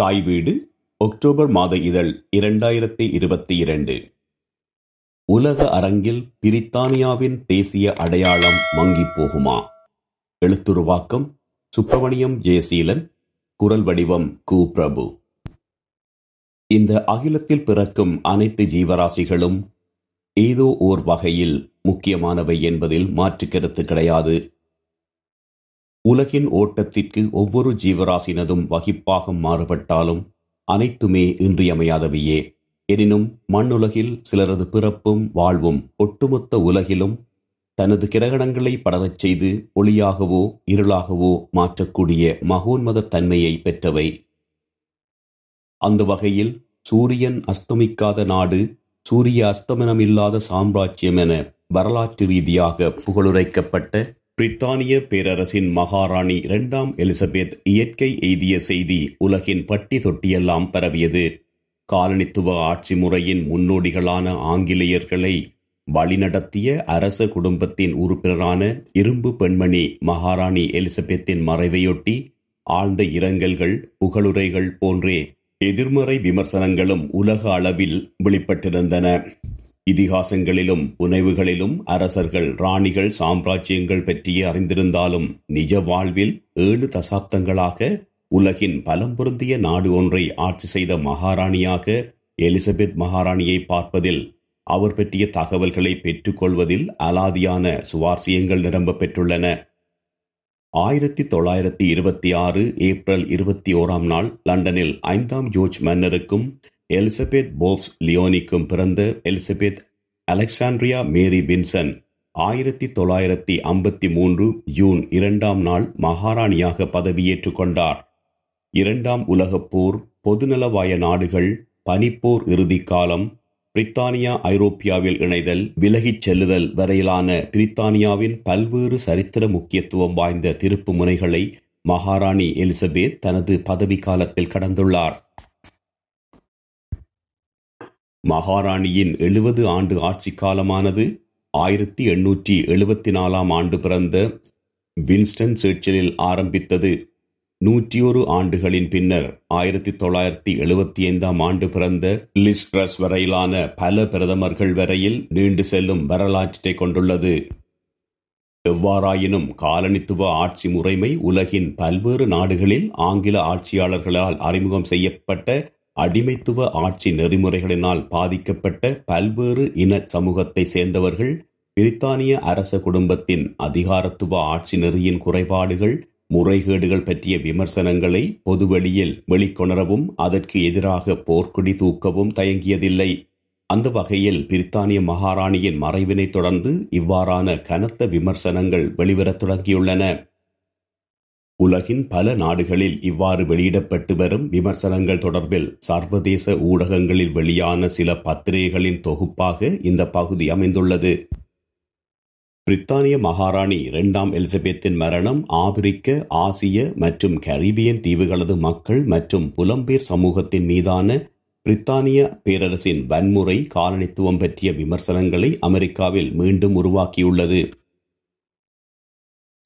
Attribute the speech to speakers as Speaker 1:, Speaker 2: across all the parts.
Speaker 1: தாய் வீடு ஒக்டோபர் மாத இதழ் இரண்டாயிரத்தி இருபத்தி இரண்டு உலக அரங்கில் பிரித்தானியாவின் தேசிய அடையாளம் மங்கி போகுமா எழுத்துருவாக்கம் சுப்பிரமணியம் ஜெயசீலன் குரல் வடிவம் கு பிரபு இந்த அகிலத்தில் பிறக்கும் அனைத்து ஜீவராசிகளும் ஏதோ ஓர் வகையில் முக்கியமானவை என்பதில் மாற்று கருத்து கிடையாது உலகின் ஓட்டத்திற்கு ஒவ்வொரு ஜீவராசினதும் வகிப்பாகம் மாறுபட்டாலும் அனைத்துமே இன்றியமையாதவையே எனினும் மண்ணுலகில் சிலரது பிறப்பும் வாழ்வும் ஒட்டுமொத்த உலகிலும் தனது கிரகணங்களை படரச் செய்து ஒளியாகவோ இருளாகவோ மாற்றக்கூடிய மகோன்மத தன்மையை பெற்றவை அந்த வகையில் சூரியன் அஸ்தமிக்காத நாடு சூரிய அஸ்தமனமில்லாத சாம்ராஜ்யம் என வரலாற்று ரீதியாக புகழுரைக்கப்பட்ட பிரித்தானிய பேரரசின் மகாராணி இரண்டாம் எலிசபெத் இயற்கை எய்திய செய்தி உலகின் பட்டி தொட்டியெல்லாம் பரவியது காலனித்துவ ஆட்சி முறையின் முன்னோடிகளான ஆங்கிலேயர்களை வழிநடத்திய அரச குடும்பத்தின் உறுப்பினரான இரும்பு பெண்மணி மகாராணி எலிசபெத்தின் மறைவையொட்டி ஆழ்ந்த இரங்கல்கள் புகழுரைகள் போன்றே எதிர்மறை விமர்சனங்களும் உலக அளவில் வெளிப்பட்டிருந்தன இதிகாசங்களிலும் புனைவுகளிலும் அரசர்கள் ராணிகள் சாம்ராஜ்யங்கள் பற்றியே அறிந்திருந்தாலும் நிஜ வாழ்வில் ஏழு தசாப்தங்களாக உலகின் பலம் பொருந்திய நாடு ஒன்றை ஆட்சி செய்த மகாராணியாக எலிசபெத் மகாராணியை பார்ப்பதில் அவர் பற்றிய தகவல்களை பெற்றுக்கொள்வதில் அலாதியான சுவாரஸ்யங்கள் நிரம்ப பெற்றுள்ளன ஆயிரத்தி தொள்ளாயிரத்தி இருபத்தி ஆறு ஏப்ரல் இருபத்தி ஓராம் நாள் லண்டனில் ஐந்தாம் ஜோர்ஜ் மன்னருக்கும் எலிசபெத் போப்ஸ் லியோனிக்கும் பிறந்த எலிசபெத் அலெக்சாண்ட்ரியா மேரி வின்சன் ஆயிரத்தி தொள்ளாயிரத்தி ஐம்பத்தி மூன்று ஜூன் இரண்டாம் நாள் மகாராணியாக பதவியேற்றுக் கொண்டார் இரண்டாம் உலகப் போர் பொதுநலவாய நாடுகள் பனிப்போர் இறுதி காலம் பிரித்தானியா ஐரோப்பியாவில் இணைதல் விலகிச் செல்லுதல் வரையிலான பிரித்தானியாவின் பல்வேறு சரித்திர முக்கியத்துவம் வாய்ந்த திருப்பு முனைகளை மகாராணி எலிசபெத் தனது பதவி காலத்தில் கடந்துள்ளார் மகாராணியின் எழுபது ஆண்டு ஆட்சி காலமானது ஆயிரத்தி எண்ணூற்றி எழுபத்தி நாலாம் ஆண்டு பிறந்த வின்ஸ்டன் சேர்ச்சிலில் ஆரம்பித்தது நூற்றி ஒரு ஆண்டுகளின் பின்னர் ஆயிரத்தி தொள்ளாயிரத்தி எழுபத்தி ஐந்தாம் ஆண்டு பிறந்த லிஸ்ட்ரஸ் வரையிலான பல பிரதமர்கள் வரையில் நீண்டு செல்லும் வரலாற்றை கொண்டுள்ளது எவ்வாறாயினும் காலனித்துவ ஆட்சி முறைமை உலகின் பல்வேறு நாடுகளில் ஆங்கில ஆட்சியாளர்களால் அறிமுகம் செய்யப்பட்ட அடிமைத்துவ ஆட்சி நெறிமுறைகளினால் பாதிக்கப்பட்ட பல்வேறு இன சமூகத்தை சேர்ந்தவர்கள் பிரித்தானிய அரச குடும்பத்தின் அதிகாரத்துவ ஆட்சி நெறியின் குறைபாடுகள் முறைகேடுகள் பற்றிய விமர்சனங்களை பொதுவெளியில் வெளிக்கொணரவும் அதற்கு எதிராக போர்க்கொடி தூக்கவும் தயங்கியதில்லை அந்த வகையில் பிரித்தானிய மகாராணியின் மறைவினை தொடர்ந்து இவ்வாறான கனத்த விமர்சனங்கள் வெளிவரத் தொடங்கியுள்ளன உலகின் பல நாடுகளில் இவ்வாறு வெளியிடப்பட்டு வரும் விமர்சனங்கள் தொடர்பில் சர்வதேச ஊடகங்களில் வெளியான சில பத்திரிகைகளின் தொகுப்பாக இந்த பகுதி அமைந்துள்ளது பிரித்தானிய மகாராணி இரண்டாம் எலிசபெத்தின் மரணம் ஆப்பிரிக்க ஆசிய மற்றும் கரீபியன் தீவுகளது மக்கள் மற்றும் புலம்பெயர் சமூகத்தின் மீதான பிரித்தானிய பேரரசின் வன்முறை காலனித்துவம் பற்றிய விமர்சனங்களை அமெரிக்காவில் மீண்டும் உருவாக்கியுள்ளது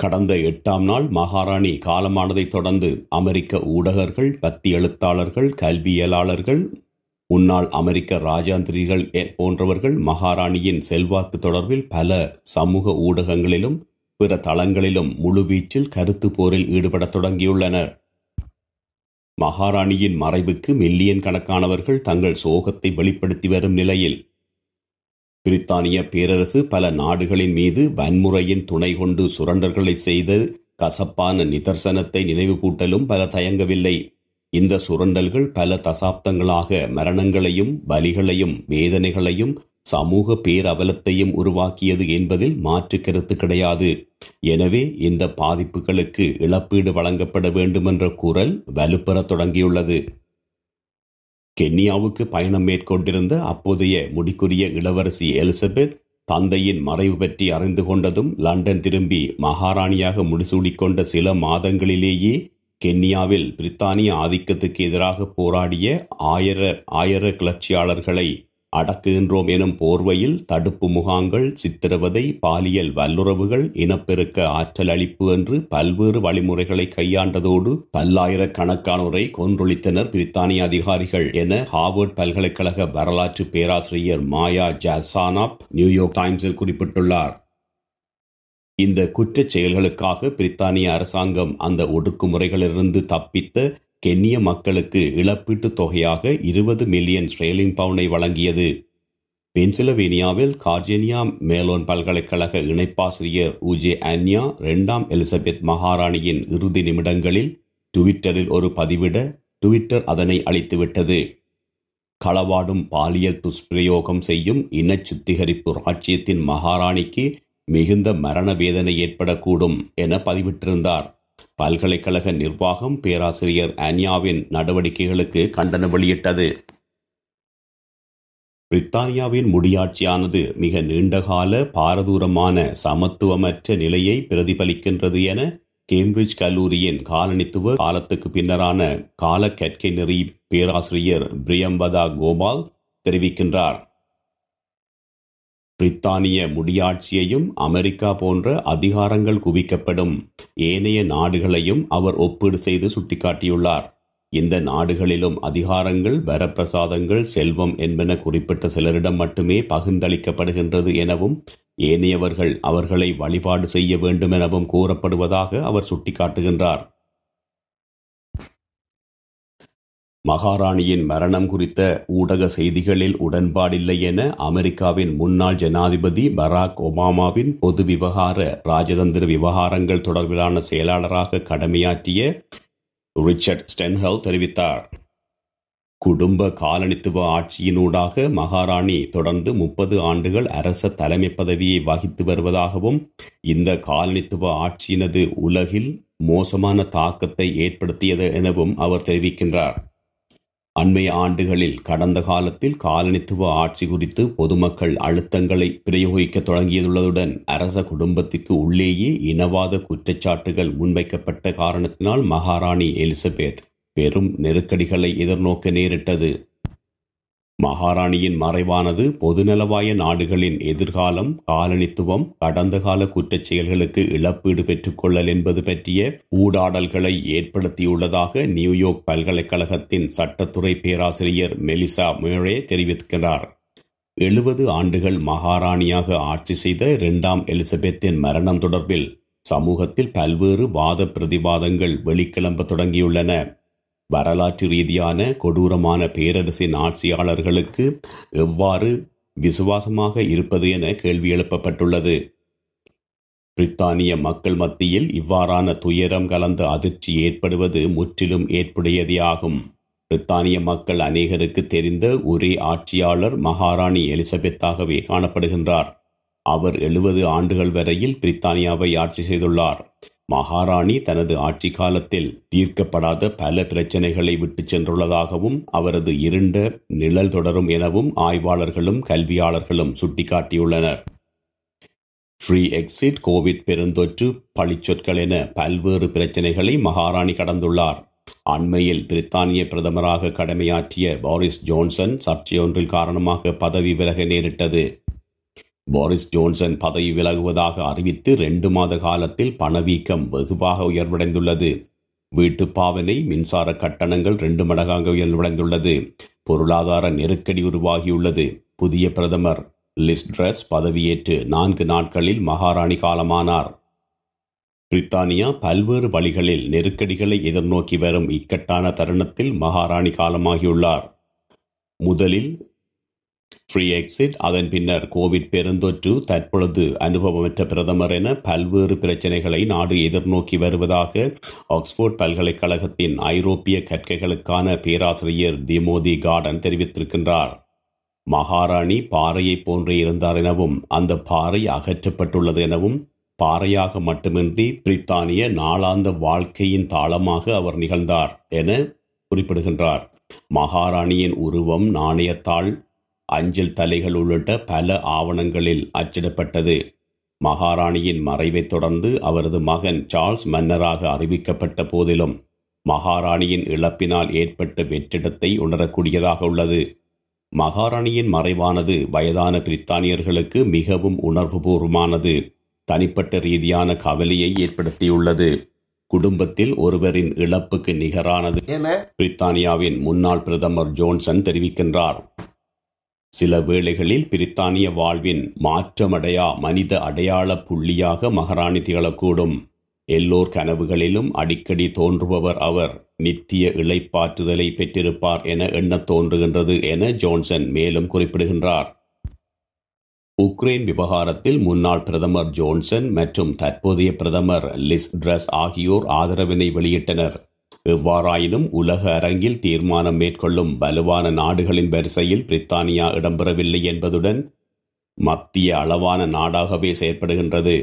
Speaker 1: கடந்த எட்டாம் நாள் மகாராணி காலமானதைத் தொடர்ந்து அமெரிக்க ஊடகர்கள் பத்தி எழுத்தாளர்கள் கல்வியலாளர்கள் முன்னாள் அமெரிக்க ராஜாந்திரிகள் போன்றவர்கள் மகாராணியின் செல்வாக்கு தொடர்பில் பல சமூக ஊடகங்களிலும் பிற தளங்களிலும் முழுவீச்சில் கருத்து போரில் ஈடுபடத் தொடங்கியுள்ளனர் மகாராணியின் மறைவுக்கு மில்லியன் கணக்கானவர்கள் தங்கள் சோகத்தை வெளிப்படுத்தி வரும் நிலையில் பிரித்தானிய பேரரசு பல நாடுகளின் மீது வன்முறையின் துணை கொண்டு சுரண்டர்களை செய்த கசப்பான நிதர்சனத்தை நினைவுகூட்டலும் பல தயங்கவில்லை இந்த சுரண்டல்கள் பல தசாப்தங்களாக மரணங்களையும் பலிகளையும் வேதனைகளையும் சமூக பேரவலத்தையும் உருவாக்கியது என்பதில் மாற்று கருத்து கிடையாது எனவே இந்த பாதிப்புகளுக்கு இழப்பீடு வழங்கப்பட வேண்டுமென்ற குரல் வலுப்பெற தொடங்கியுள்ளது கென்யாவுக்கு பயணம் மேற்கொண்டிருந்த அப்போதைய முடிக்குரிய இளவரசி எலிசபெத் தந்தையின் மறைவு பற்றி அறிந்து கொண்டதும் லண்டன் திரும்பி மகாராணியாக முடிசூடிக்கொண்ட சில மாதங்களிலேயே கென்யாவில் பிரித்தானிய ஆதிக்கத்துக்கு எதிராக போராடிய ஆயிர ஆயிர கிளர்ச்சியாளர்களை அடக்குகின்றோம் எனும் போர்வையில் தடுப்பு முகாங்கள் சித்திரவதை பாலியல் வல்லுறவுகள் இனப்பெருக்க ஆற்றலளிப்பு என்று பல்வேறு வழிமுறைகளை கையாண்டதோடு பல்லாயிரக்கணக்கானோரை கொன்றொழித்தனர் பிரித்தானிய அதிகாரிகள் என ஹார்வர்ட் பல்கலைக்கழக வரலாற்று பேராசிரியர் மாயா ஜாசானாப் நியூயார்க் டைம்ஸில் குறிப்பிட்டுள்ளார் இந்த குற்றச் செயல்களுக்காக பிரித்தானிய அரசாங்கம் அந்த ஒடுக்குமுறைகளிலிருந்து தப்பித்த கென்னிய மக்களுக்கு இழப்பீட்டுத் தொகையாக இருபது மில்லியன் ஸ்ரேலிங் பவுனை வழங்கியது பென்சிலவேனியாவில் கார்ஜெனியா மேலோன் பல்கலைக்கழக இணைப்பாசிரியர் ஊஜே அன்யா இரண்டாம் எலிசபெத் மகாராணியின் இறுதி நிமிடங்களில் டுவிட்டரில் ஒரு பதிவிட டுவிட்டர் அதனை அளித்துவிட்டது களவாடும் பாலியல் துஷ்பிரயோகம் செய்யும் இன சுத்திகரிப்பு ராஜ்யத்தின் மகாராணிக்கு மிகுந்த மரண வேதனை ஏற்படக்கூடும் என பதிவிட்டிருந்தார் பல்கலைக்கழக நிர்வாகம் பேராசிரியர் அன்யாவின் நடவடிக்கைகளுக்கு கண்டனம் வெளியிட்டது பிரித்தானியாவின் முடியாட்சியானது மிக நீண்டகால பாரதூரமான சமத்துவமற்ற நிலையை பிரதிபலிக்கின்றது என கேம்பிரிட்ஜ் கல்லூரியின் காலனித்துவ காலத்துக்கு பின்னரான கால கற்கை நெறி பேராசிரியர் பிரியம்பதா கோபால் தெரிவிக்கின்றார் பிரித்தானிய முடியாட்சியையும் அமெரிக்கா போன்ற அதிகாரங்கள் குவிக்கப்படும் ஏனைய நாடுகளையும் அவர் ஒப்பீடு செய்து சுட்டிக்காட்டியுள்ளார் இந்த நாடுகளிலும் அதிகாரங்கள் வரப்பிரசாதங்கள் செல்வம் என்பன குறிப்பிட்ட சிலரிடம் மட்டுமே பகிர்ந்தளிக்கப்படுகின்றது எனவும் ஏனையவர்கள் அவர்களை வழிபாடு செய்ய வேண்டும் எனவும் கூறப்படுவதாக அவர் சுட்டிக்காட்டுகின்றார் மகாராணியின் மரணம் குறித்த ஊடக செய்திகளில் உடன்பாடில்லை என அமெரிக்காவின் முன்னாள் ஜனாதிபதி பராக் ஒபாமாவின் பொது விவகார ராஜதந்திர விவகாரங்கள் தொடர்பிலான செயலாளராக கடமையாற்றிய ரிச்சர்ட் ஸ்டென்ஹல் தெரிவித்தார் குடும்ப காலனித்துவ ஆட்சியினூடாக மகாராணி தொடர்ந்து முப்பது ஆண்டுகள் அரச தலைமை பதவியை வகித்து வருவதாகவும் இந்த காலனித்துவ ஆட்சியினது உலகில் மோசமான தாக்கத்தை ஏற்படுத்தியது எனவும் அவர் தெரிவிக்கின்றார் அண்மைய ஆண்டுகளில் கடந்த காலத்தில் காலனித்துவ ஆட்சி குறித்து பொதுமக்கள் அழுத்தங்களை பிரயோகிக்க தொடங்கியதுள்ளதுடன் அரச குடும்பத்திற்கு உள்ளேயே இனவாத குற்றச்சாட்டுகள் முன்வைக்கப்பட்ட காரணத்தினால் மகாராணி எலிசபெத் பெரும் நெருக்கடிகளை எதிர்நோக்க நேரிட்டது மகாராணியின் மறைவானது பொதுநலவாய நாடுகளின் எதிர்காலம் காலனித்துவம் கடந்த கால குற்றச் செயல்களுக்கு இழப்பீடு பெற்றுக்கொள்ளல் என்பது பற்றிய ஊடாடல்களை ஏற்படுத்தியுள்ளதாக நியூயோர்க் பல்கலைக்கழகத்தின் சட்டத்துறை பேராசிரியர் மெலிசா மேழே தெரிவிக்கிறார் எழுபது ஆண்டுகள் மகாராணியாக ஆட்சி செய்த இரண்டாம் எலிசபெத்தின் மரணம் தொடர்பில் சமூகத்தில் பல்வேறு வாத பிரதிவாதங்கள் வெளிக்கிளம்ப தொடங்கியுள்ளன வரலாற்று ரீதியான கொடூரமான பேரரசின் ஆட்சியாளர்களுக்கு எவ்வாறு விசுவாசமாக இருப்பது என கேள்வி எழுப்பப்பட்டுள்ளது பிரித்தானிய மக்கள் மத்தியில் இவ்வாறான துயரம் கலந்த அதிர்ச்சி ஏற்படுவது முற்றிலும் ஏற்புடையதே ஆகும் பிரித்தானிய மக்கள் அநேகருக்கு தெரிந்த ஒரே ஆட்சியாளர் மகாராணி எலிசபெத்தாகவே காணப்படுகின்றார் அவர் எழுபது ஆண்டுகள் வரையில் பிரித்தானியாவை ஆட்சி செய்துள்ளார் மகாராணி தனது ஆட்சி காலத்தில் தீர்க்கப்படாத பல பிரச்சனைகளை விட்டு சென்றுள்ளதாகவும் அவரது இருண்ட நிழல் தொடரும் எனவும் ஆய்வாளர்களும் கல்வியாளர்களும் சுட்டிக்காட்டியுள்ளனர் ஃப்ரீ எக்ஸிட் கோவிட் பெருந்தொற்று பழிச்சொற்கள் என பல்வேறு பிரச்சனைகளை மகாராணி கடந்துள்ளார் அண்மையில் பிரித்தானிய பிரதமராக கடமையாற்றிய பாரிஸ் ஜோன்சன் சர்ச்சையொன்றில் காரணமாக பதவி விலக நேரிட்டது போரிஸ் ஜோன்சன் பதவி விலகுவதாக அறிவித்து ரெண்டு மாத காலத்தில் பணவீக்கம் வெகுவாக உயர்வடைந்துள்ளது வீட்டு பாவனை மின்சார கட்டணங்கள் ரெண்டு மடங்காக உயர்வடைந்துள்ளது பொருளாதார நெருக்கடி உருவாகியுள்ளது புதிய பிரதமர் லிஸ்ட்ரஸ் பதவியேற்று நான்கு நாட்களில் மகாராணி காலமானார் பிரித்தானியா பல்வேறு வழிகளில் நெருக்கடிகளை எதிர்நோக்கி வரும் இக்கட்டான தருணத்தில் மகாராணி காலமாகியுள்ளார் முதலில் ஃப்ரீ எக்ஸிட் அதன் பின்னர் கோவிட் பெருந்தொற்று தற்பொழுது அனுபவமற்ற பிரதமர் என பல்வேறு பிரச்சினைகளை நாடு எதிர்நோக்கி வருவதாக ஆக்ஸ்போர்ட் பல்கலைக்கழகத்தின் ஐரோப்பிய கற்கைகளுக்கான பேராசிரியர் திமோதி கார்டன் தெரிவித்திருக்கின்றார் மகாராணி பாறையை போன்றே இருந்தார் எனவும் அந்த பாறை அகற்றப்பட்டுள்ளது எனவும் பாறையாக மட்டுமின்றி பிரித்தானிய நாளாந்த வாழ்க்கையின் தாளமாக அவர் நிகழ்ந்தார் என குறிப்பிடுகின்றார் மகாராணியின் உருவம் நாணயத்தாள் அஞ்சல் தலைகள் உள்ளிட்ட பல ஆவணங்களில் அச்சிடப்பட்டது மகாராணியின் மறைவைத் தொடர்ந்து அவரது மகன் சார்ல்ஸ் மன்னராக அறிவிக்கப்பட்ட போதிலும் மகாராணியின் இழப்பினால் ஏற்பட்ட வெற்றிடத்தை உணரக்கூடியதாக உள்ளது மகாராணியின் மறைவானது வயதான பிரித்தானியர்களுக்கு மிகவும் உணர்வுபூர்வமானது தனிப்பட்ட ரீதியான கவலையை ஏற்படுத்தியுள்ளது குடும்பத்தில் ஒருவரின் இழப்புக்கு நிகரானது என பிரித்தானியாவின் முன்னாள் பிரதமர் ஜோன்சன் தெரிவிக்கின்றார் சில வேளைகளில் பிரித்தானிய வாழ்வின் மாற்றமடையா மனித அடையாள புள்ளியாக மகாராணி திகழக்கூடும் எல்லோர் கனவுகளிலும் அடிக்கடி தோன்றுபவர் அவர் நித்திய இழைப்பாற்றுதலை பெற்றிருப்பார் என எண்ணத் தோன்றுகின்றது என ஜோன்சன் மேலும் குறிப்பிடுகின்றார் உக்ரைன் விவகாரத்தில் முன்னாள் பிரதமர் ஜோன்சன் மற்றும் தற்போதைய பிரதமர் லிஸ் ட்ரஸ் ஆகியோர் ஆதரவினை வெளியிட்டனர் எவ்வாறாயினும் உலக அரங்கில் தீர்மானம் மேற்கொள்ளும் வலுவான நாடுகளின் வரிசையில் பிரித்தானியா இடம்பெறவில்லை என்பதுடன் மத்திய அளவான நாடாகவே செயற்படுகின்றது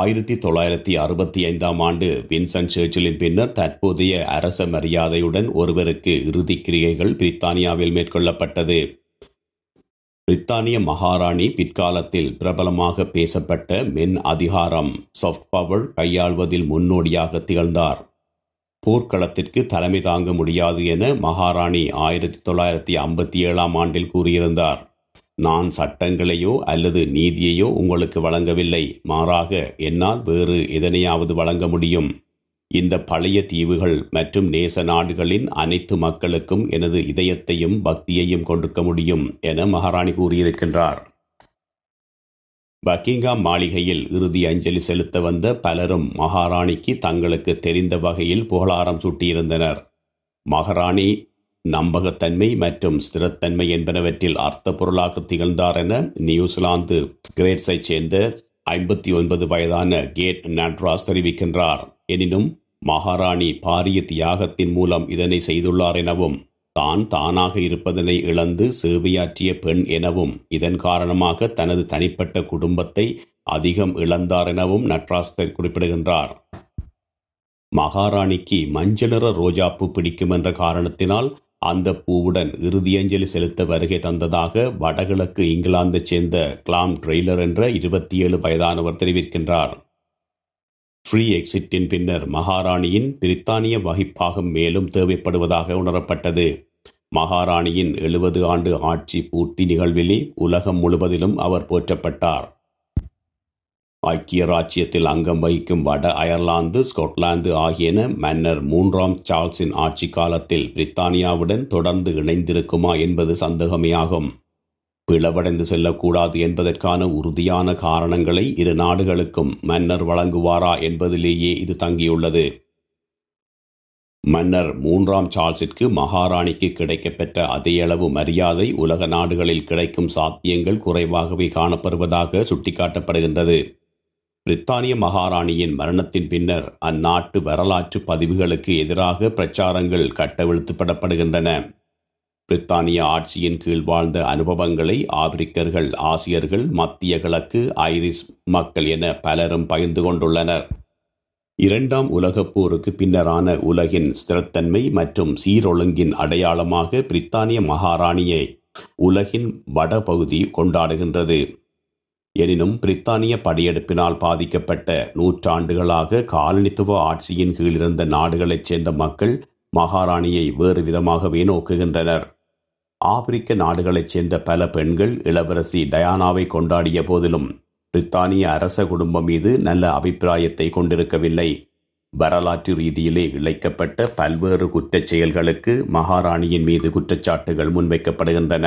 Speaker 1: ஆயிரத்தி தொள்ளாயிரத்தி அறுபத்தி ஐந்தாம் ஆண்டு வின்சன் சர்ச்சிலின் பின்னர் தற்போதைய அரச மரியாதையுடன் ஒருவருக்கு இறுதி கிரிகைகள் பிரித்தானியாவில் மேற்கொள்ளப்பட்டது பிரித்தானிய மகாராணி பிற்காலத்தில் பிரபலமாக பேசப்பட்ட மென் அதிகாரம் சாஃப்ட் பவர் கையாள்வதில் முன்னோடியாக திகழ்ந்தார் போர்க்களத்திற்கு தலைமை தாங்க முடியாது என மகாராணி ஆயிரத்தி தொள்ளாயிரத்தி ஐம்பத்தி ஏழாம் ஆண்டில் கூறியிருந்தார் நான் சட்டங்களையோ அல்லது நீதியையோ உங்களுக்கு வழங்கவில்லை மாறாக என்னால் வேறு எதனையாவது வழங்க முடியும் இந்த பழைய தீவுகள் மற்றும் நேச நாடுகளின் அனைத்து மக்களுக்கும் எனது இதயத்தையும் பக்தியையும் கொண்டிருக்க முடியும் என மகாராணி கூறியிருக்கின்றார் பக்கிங்காம் மாளிகையில் இறுதி அஞ்சலி செலுத்த வந்த பலரும் மகாராணிக்கு தங்களுக்கு தெரிந்த வகையில் புகழாரம் சூட்டியிருந்தனர் மகாராணி நம்பகத்தன்மை மற்றும் ஸ்திரத்தன்மை என்பனவற்றில் அர்த்த பொருளாக திகழ்ந்தார் என நியூசிலாந்து கிரேட்ஸைச் சேர்ந்த ஐம்பத்தி ஒன்பது வயதான கேட் நாட்ராஸ் தெரிவிக்கின்றார் எனினும் மகாராணி பாரிய தியாகத்தின் மூலம் இதனை செய்துள்ளார் எனவும் தான் தானாக இருப்பதனை இழந்து சேவையாற்றிய பெண் எனவும் இதன் காரணமாக தனது தனிப்பட்ட குடும்பத்தை அதிகம் இழந்தார் எனவும் நட்ராஸ்தர் குறிப்பிடுகின்றார் மகாராணிக்கு மஞ்சளிற ரோஜாப்பூ பிடிக்கும் என்ற காரணத்தினால் அந்த பூவுடன் இறுதியஞ்சலி செலுத்த வருகை தந்ததாக வடகிழக்கு இங்கிலாந்தைச் சேர்ந்த கிளாம் ட்ரெய்லர் என்ற இருபத்தி ஏழு வயதானவர் தெரிவிக்கின்றார் ஃப்ரீ எக்ஸிட்டின் பின்னர் மகாராணியின் பிரித்தானிய வகிப்பாகம் மேலும் தேவைப்படுவதாக உணரப்பட்டது மகாராணியின் எழுபது ஆண்டு ஆட்சி பூர்த்தி நிகழ்விலே உலகம் முழுவதிலும் அவர் போற்றப்பட்டார் ஐக்கிய ராச்சியத்தில் அங்கம் வகிக்கும் வட அயர்லாந்து ஸ்கொட்லாந்து ஆகியன மன்னர் மூன்றாம் சார்ல்ஸின் ஆட்சி காலத்தில் பிரித்தானியாவுடன் தொடர்ந்து இணைந்திருக்குமா என்பது சந்தேகமே ஆகும் பிளவடைந்து செல்லக்கூடாது என்பதற்கான உறுதியான காரணங்களை இரு நாடுகளுக்கும் மன்னர் வழங்குவாரா என்பதிலேயே இது தங்கியுள்ளது மன்னர் மூன்றாம் சார்ல்ஸிற்கு மகாராணிக்கு கிடைக்கப்பெற்ற அதே அளவு மரியாதை உலக நாடுகளில் கிடைக்கும் சாத்தியங்கள் குறைவாகவே காணப்படுவதாக சுட்டிக்காட்டப்படுகின்றது பிரித்தானிய மகாராணியின் மரணத்தின் பின்னர் அந்நாட்டு வரலாற்று பதிவுகளுக்கு எதிராக பிரச்சாரங்கள் கட்டவிழ்த்துப்படப்படுகின்றன பிரித்தானிய ஆட்சியின் கீழ் வாழ்ந்த அனுபவங்களை ஆப்பிரிக்கர்கள் ஆசியர்கள் மத்திய கிழக்கு ஐரிஷ் மக்கள் என பலரும் பகிர்ந்து கொண்டுள்ளனர் இரண்டாம் உலகப் போருக்கு பின்னரான உலகின் ஸ்திரத்தன்மை மற்றும் சீரொழுங்கின் அடையாளமாக பிரித்தானிய மகாராணியை உலகின் வடபகுதி கொண்டாடுகின்றது எனினும் பிரித்தானிய படையெடுப்பினால் பாதிக்கப்பட்ட நூற்றாண்டுகளாக காலனித்துவ ஆட்சியின் கீழிருந்த நாடுகளைச் சேர்ந்த மக்கள் மகாராணியை வேறு விதமாகவே நோக்குகின்றனர் ஆப்பிரிக்க நாடுகளைச் சேர்ந்த பல பெண்கள் இளவரசி டயானாவை கொண்டாடிய போதிலும் பிரித்தானிய அரச குடும்பம் மீது நல்ல அபிப்பிராயத்தை கொண்டிருக்கவில்லை வரலாற்று ரீதியிலே இழைக்கப்பட்ட பல்வேறு குற்றச் செயல்களுக்கு மகாராணியின் மீது குற்றச்சாட்டுகள் முன்வைக்கப்படுகின்றன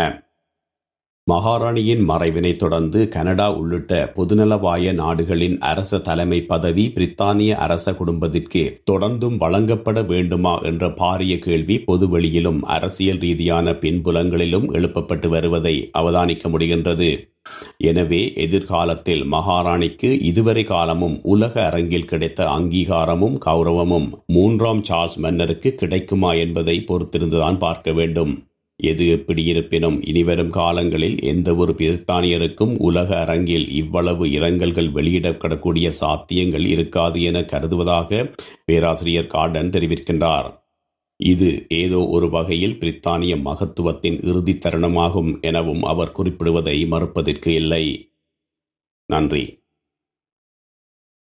Speaker 1: மகாராணியின் மறைவினை தொடர்ந்து கனடா உள்ளிட்ட பொதுநலவாய நாடுகளின் அரச தலைமை பதவி பிரித்தானிய அரச குடும்பத்திற்கு தொடர்ந்தும் வழங்கப்பட வேண்டுமா என்ற பாரிய கேள்வி பொதுவெளியிலும் அரசியல் ரீதியான பின்புலங்களிலும் எழுப்பப்பட்டு வருவதை அவதானிக்க முடிகின்றது எனவே எதிர்காலத்தில் மகாராணிக்கு இதுவரை காலமும் உலக அரங்கில் கிடைத்த அங்கீகாரமும் கௌரவமும் மூன்றாம் சார்ஸ் மன்னருக்கு கிடைக்குமா என்பதை பொறுத்திருந்துதான் பார்க்க வேண்டும் எது எப்படி இருப்பினும் இனிவரும் காலங்களில் எந்த ஒரு பிரித்தானியருக்கும் உலக அரங்கில் இவ்வளவு இரங்கல்கள் வெளியிடப்படக்கூடிய சாத்தியங்கள் இருக்காது என கருதுவதாக பேராசிரியர் கார்டன் தெரிவிக்கின்றார் இது ஏதோ ஒரு வகையில் பிரித்தானிய மகத்துவத்தின் இறுதி தருணமாகும் எனவும் அவர் குறிப்பிடுவதை மறுப்பதற்கு இல்லை நன்றி